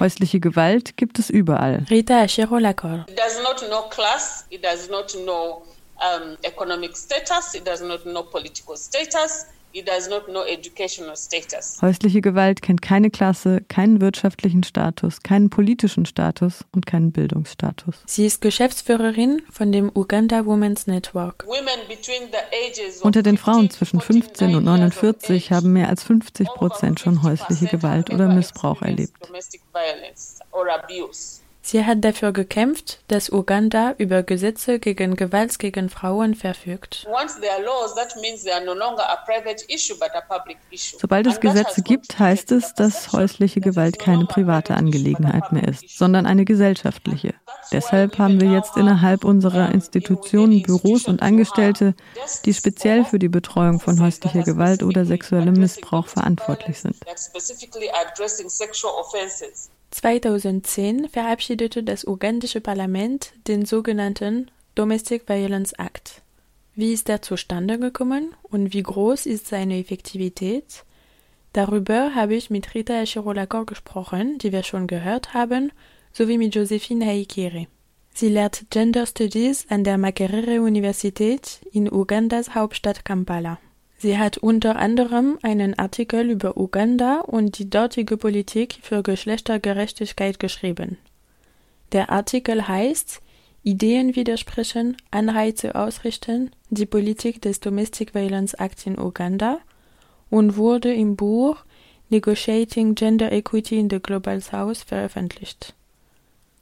Häusliche Gewalt gibt es überall. Rita Ashiro Lacor. It does not know class, it does not know um, economic status, it does not know political status, it does not know educational status. Häusliche Gewalt kennt keine Klasse, keinen wirtschaftlichen Status, keinen politischen Status und keinen Bildungsstatus. Sie ist Geschäftsführerin von dem Uganda Women's Network. Unter den Frauen 15 zwischen to 49 15 und years of 49 age, haben mehr als 50 over Prozent schon 50% häusliche Gewalt oder Missbrauch erlebt. Sie hat dafür gekämpft, dass Uganda über Gesetze gegen Gewalt gegen Frauen verfügt. Sobald es Gesetze gibt, heißt es, dass häusliche Gewalt keine private Angelegenheit mehr ist, sondern eine gesellschaftliche. Deshalb haben wir jetzt innerhalb unserer Institutionen Büros und Angestellte, die speziell für die Betreuung von häuslicher Gewalt oder sexuellem Missbrauch verantwortlich sind. That specifically addressing sexual offenses. 2010 verabschiedete das ugandische Parlament den sogenannten Domestic Violence Act. Wie ist er zustande gekommen und wie groß ist seine Effektivität? Darüber habe ich mit Rita Eshirolakor gesprochen, die wir schon gehört haben, sowie mit Josephine Haikiri. Sie lehrt Gender Studies an der Makerere Universität in Ugandas Hauptstadt Kampala. Sie hat unter anderem einen Artikel über Uganda und die dortige Politik für Geschlechtergerechtigkeit geschrieben. Der Artikel heißt Ideen widersprechen, Anreize ausrichten, die Politik des Domestic Violence Act in Uganda und wurde im Buch Negotiating Gender Equity in the Global South veröffentlicht.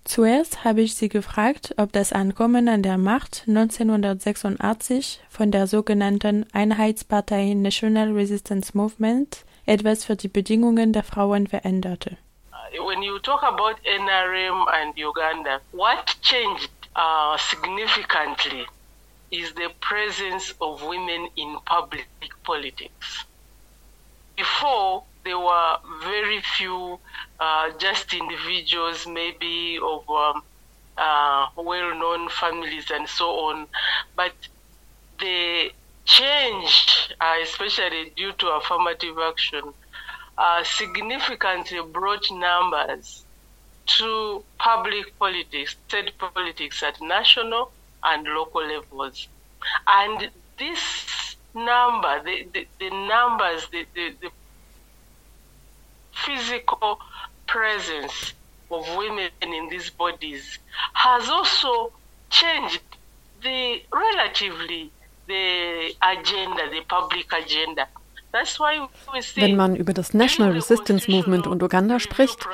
Zuerst habe ich sie gefragt, ob das Ankommen an der Macht 1986 von der sogenannten Einheitspartei National Resistance Movement etwas für die Bedingungen der Frauen veränderte. when you talk about NRM and Uganda, what changed uh, significantly is the presence of women in public politics. Before, there were very few, uh, just individuals, maybe of um, uh, well known families and so on. But the change, uh, especially due to affirmative action, uh, significantly brought numbers to public politics, state politics at national and local levels. And this number, the, the, the numbers, the, the, the physical presence of women in these bodies has also changed the relatively the agenda, the public agenda. Wenn man über das National Resistance Movement und Uganda spricht,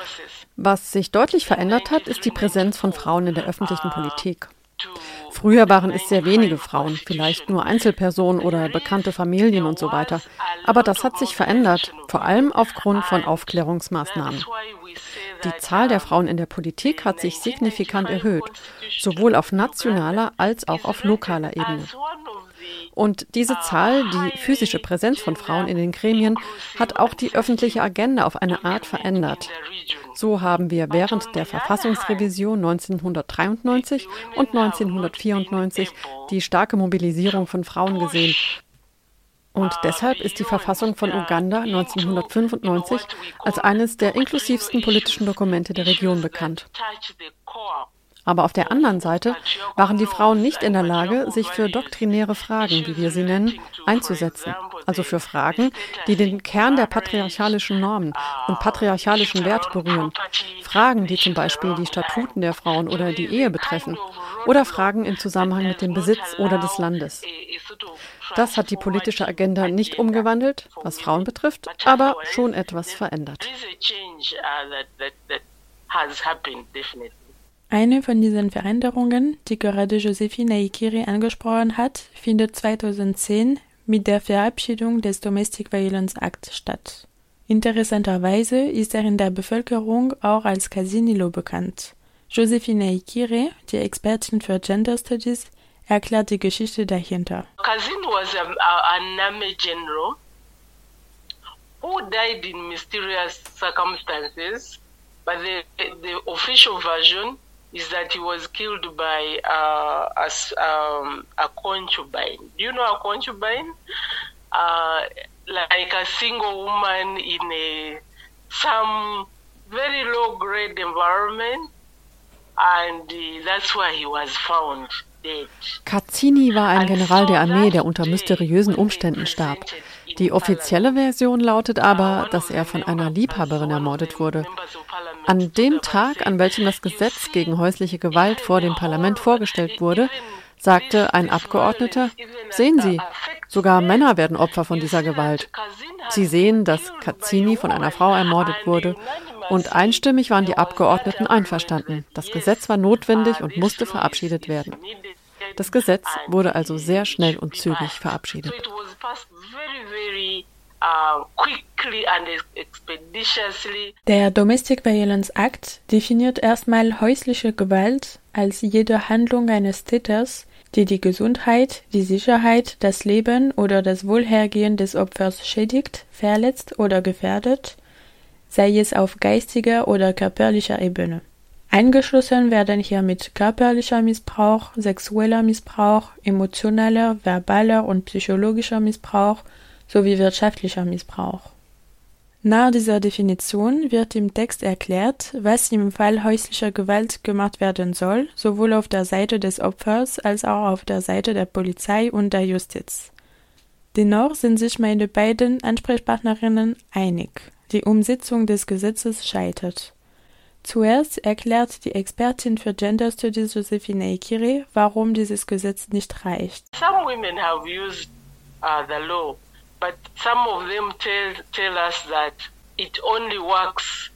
was sich deutlich verändert hat, ist die Präsenz von Frauen in der öffentlichen Politik. Früher waren es sehr wenige Frauen, vielleicht nur Einzelpersonen oder bekannte Familien und so weiter. Aber das hat sich verändert, vor allem aufgrund von Aufklärungsmaßnahmen. Die Zahl der Frauen in der Politik hat sich signifikant erhöht, sowohl auf nationaler als auch auf lokaler Ebene. Und diese Zahl, die physische Präsenz von Frauen in den Gremien, hat auch die öffentliche Agenda auf eine Art verändert. So haben wir während der Verfassungsrevision 1993 und 1994 die starke Mobilisierung von Frauen gesehen. Und deshalb ist die Verfassung von Uganda 1995 als eines der inklusivsten politischen Dokumente der Region bekannt. Aber auf der anderen Seite waren die Frauen nicht in der Lage, sich für doktrinäre Fragen, wie wir sie nennen, einzusetzen. Also für Fragen, die den Kern der patriarchalischen Normen und patriarchalischen Werte berühren. Fragen, die zum Beispiel die Statuten der Frauen oder die Ehe betreffen. Oder Fragen im Zusammenhang mit dem Besitz oder des Landes. Das hat die politische Agenda nicht umgewandelt, was Frauen betrifft, aber schon etwas verändert. Eine von diesen Veränderungen, die gerade Josephine Aikiri angesprochen hat, findet 2010 mit der Verabschiedung des Domestic Violence Act statt. Interessanterweise ist er in der Bevölkerung auch als Casinilo bekannt. Josephine Aikiri, die Expertin für Gender Studies, erklärt die Geschichte dahinter. Kazin was a, a, an army general who died in mysterious circumstances, but the, the official version is that he was killed by uh, a, um, a concubine. Do you know a concubine? Uh, like a single woman in a some very low grade environment and uh, that's where he was found. Cazzini war ein General der Armee, der unter mysteriösen Umständen starb. Die offizielle Version lautet aber, dass er von einer Liebhaberin ermordet wurde. An dem Tag, an welchem das Gesetz gegen häusliche Gewalt vor dem Parlament vorgestellt wurde, sagte ein Abgeordneter, sehen Sie, sogar Männer werden Opfer von dieser Gewalt. Sie sehen, dass Cazzini von einer Frau ermordet wurde und einstimmig waren die Abgeordneten einverstanden. Das Gesetz war notwendig und musste verabschiedet werden. Das Gesetz wurde also sehr schnell und zügig verabschiedet. Der Domestic Violence Act definiert erstmal häusliche Gewalt als jede Handlung eines Täters, die die Gesundheit, die Sicherheit, das Leben oder das Wohlhergehen des Opfers schädigt, verletzt oder gefährdet, sei es auf geistiger oder körperlicher Ebene. Eingeschlossen werden hier mit körperlicher Missbrauch, sexueller Missbrauch, emotionaler, verbaler und psychologischer Missbrauch sowie wirtschaftlicher Missbrauch. Nach dieser Definition wird im Text erklärt, was im Fall häuslicher Gewalt gemacht werden soll, sowohl auf der Seite des Opfers als auch auf der Seite der Polizei und der Justiz. Dennoch sind sich meine beiden Ansprechpartnerinnen einig. Die Umsetzung des Gesetzes scheitert. Zuerst erklärt die Expertin für Gender Studies Josephine Ikire, warum dieses Gesetz nicht reicht. Some women have used uh, the law but some of them tell, tell us that it only works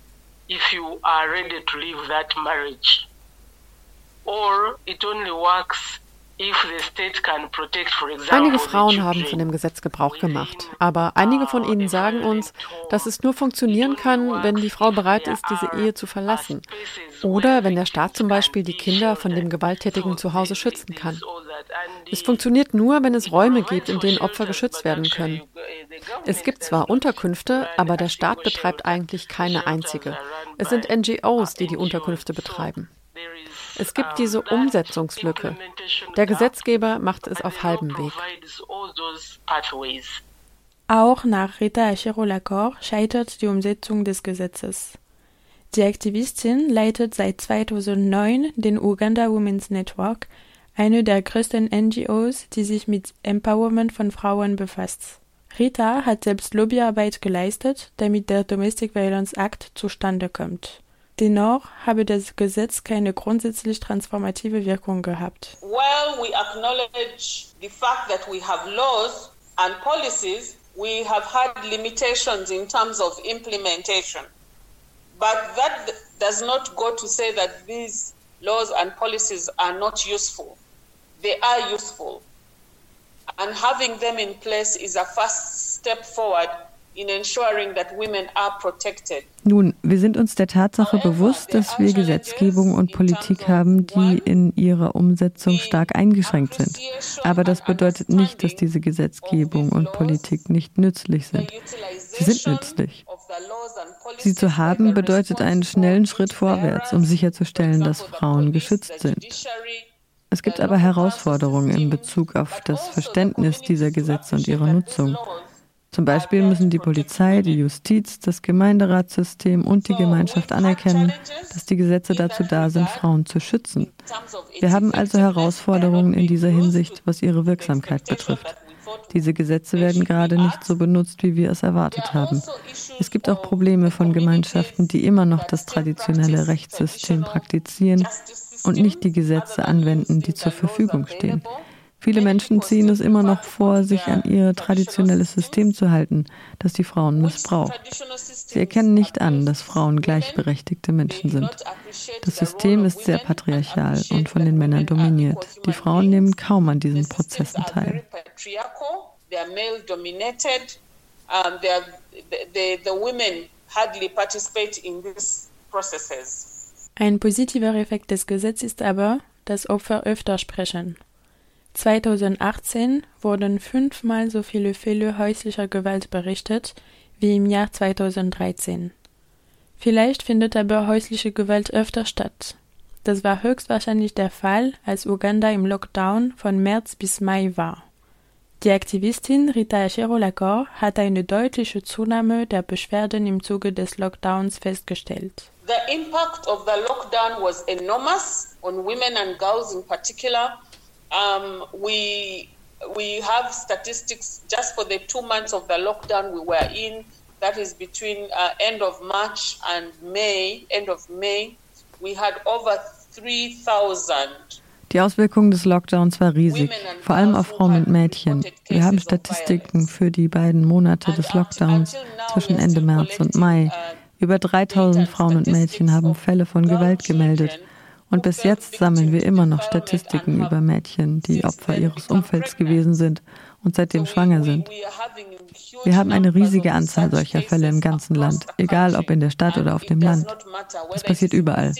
if you are ready to leave that marriage. Or it only works Einige Frauen haben von dem Gesetz Gebrauch gemacht, aber einige von ihnen sagen uns, dass es nur funktionieren kann, wenn die Frau bereit ist, diese Ehe zu verlassen oder wenn der Staat zum Beispiel die Kinder von dem Gewalttätigen zu Hause schützen kann. Es funktioniert nur, wenn es Räume gibt, in denen Opfer geschützt werden können. Es gibt zwar Unterkünfte, aber der Staat betreibt eigentlich keine einzige. Es sind NGOs, die die Unterkünfte betreiben. Es gibt diese Umsetzungslücke. Der Gesetzgeber macht es auf halbem Weg. Auch nach Rita Echero-Lacor scheitert die Umsetzung des Gesetzes. Die Aktivistin leitet seit 2009 den Uganda Women's Network, eine der größten NGOs, die sich mit Empowerment von Frauen befasst. Rita hat selbst Lobbyarbeit geleistet, damit der Domestic Violence Act zustande kommt. Dennoch habe das Gesetz keine grundsätzlich transformative Wirkung gehabt. While we acknowledge the fact that we have laws and policies, we have had limitations in terms of implementation. But that does not go to say that these laws and policies are not useful. They are useful. And having them in place is a first step forward Nun, wir sind uns der Tatsache bewusst, dass wir Gesetzgebung und Politik haben, die in ihrer Umsetzung stark eingeschränkt sind. Aber das bedeutet nicht, dass diese Gesetzgebung und Politik nicht nützlich sind. Sie sind nützlich. Sie zu haben bedeutet einen schnellen Schritt vorwärts, um sicherzustellen, dass Frauen geschützt sind. Es gibt aber Herausforderungen in Bezug auf das Verständnis dieser Gesetze und ihre Nutzung. Zum Beispiel müssen die Polizei, die Justiz, das Gemeinderatssystem und die Gemeinschaft anerkennen, dass die Gesetze dazu da sind, Frauen zu schützen. Wir haben also Herausforderungen in dieser Hinsicht, was ihre Wirksamkeit betrifft. Diese Gesetze werden gerade nicht so benutzt, wie wir es erwartet haben. Es gibt auch Probleme von Gemeinschaften, die immer noch das traditionelle Rechtssystem praktizieren und nicht die Gesetze anwenden, die zur Verfügung stehen. Viele Menschen ziehen es immer noch vor, sich an ihr traditionelles System zu halten, das die Frauen missbraucht. Sie erkennen nicht an, dass Frauen gleichberechtigte Menschen sind. Das System ist sehr patriarchal und von den Männern dominiert. Die Frauen nehmen kaum an diesen Prozessen teil. Ein positiver Effekt des Gesetzes ist aber, dass Opfer öfter sprechen. 2018 wurden fünfmal so viele Fälle häuslicher Gewalt berichtet wie im Jahr 2013. Vielleicht findet aber häusliche Gewalt öfter statt. Das war höchstwahrscheinlich der Fall, als Uganda im Lockdown von März bis Mai war. Die Aktivistin Rita Echero-Lacor hat eine deutliche Zunahme der Beschwerden im Zuge des Lockdowns festgestellt. The impact of the lockdown was enormous on women and girls in particular. Um, we we have statistics just for the two months of the lockdown we were in. That is between uh, end of March and May. End of May, we had over 3,000 die Auswirkungen des Lockdowns war riesig, vor allem auf Frauen und Mädchen. Wir haben Statistiken für die beiden Monate des Lockdowns zwischen Ende März und Mai. Über 3000 Frauen und Mädchen haben Fälle von Gewalt gemeldet. Und bis jetzt sammeln wir immer noch Statistiken über Mädchen, die Opfer ihres Umfelds gewesen sind und seitdem schwanger sind. Wir haben eine riesige Anzahl solcher Fälle im ganzen Land, egal ob in der Stadt oder auf dem Land. Es passiert überall.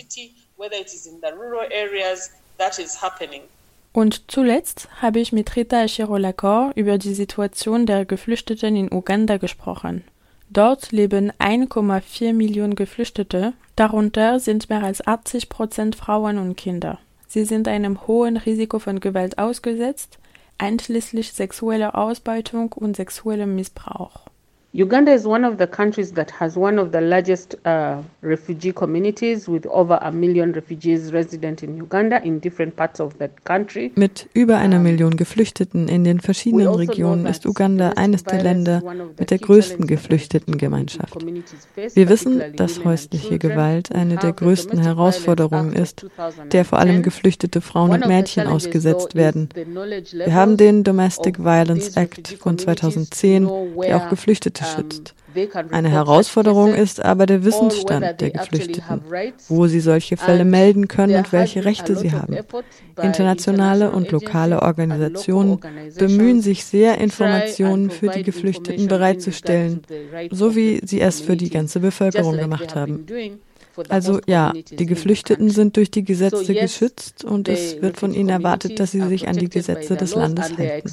Und zuletzt habe ich mit Rita Echiro-Lacor über die Situation der Geflüchteten in Uganda gesprochen. Dort leben 1,4 Millionen Geflüchtete, darunter sind mehr als 80 Prozent Frauen und Kinder. Sie sind einem hohen Risiko von Gewalt ausgesetzt, einschließlich sexueller Ausbeutung und sexuellem Missbrauch. Uganda is one of the countries that has one of the largest uh, refugee communities with over a million refugees resident in Uganda in different parts of that country. Mit über einer Million Geflüchteten in den verschiedenen also Regionen ist Uganda eines der Länder mit der größten Geflüchtetengemeinschaft. Wir wissen, dass häusliche Gewalt eine der größten Herausforderungen ist, der vor allem geflüchtete Frauen und Mädchen ausgesetzt werden. Wir haben den Domestic Violence Act von 2010, der auch Geflüchtete schützt. Eine Herausforderung ist aber der Wissensstand der Geflüchteten, wo sie solche Fälle melden können und welche Rechte sie haben. Internationale und lokale Organisationen bemühen sich sehr, Informationen für die Geflüchteten bereitzustellen, so wie sie es für die ganze Bevölkerung gemacht haben. Also ja, die Geflüchteten sind durch die Gesetze geschützt und es wird von ihnen erwartet, dass sie sich an die Gesetze des Landes halten.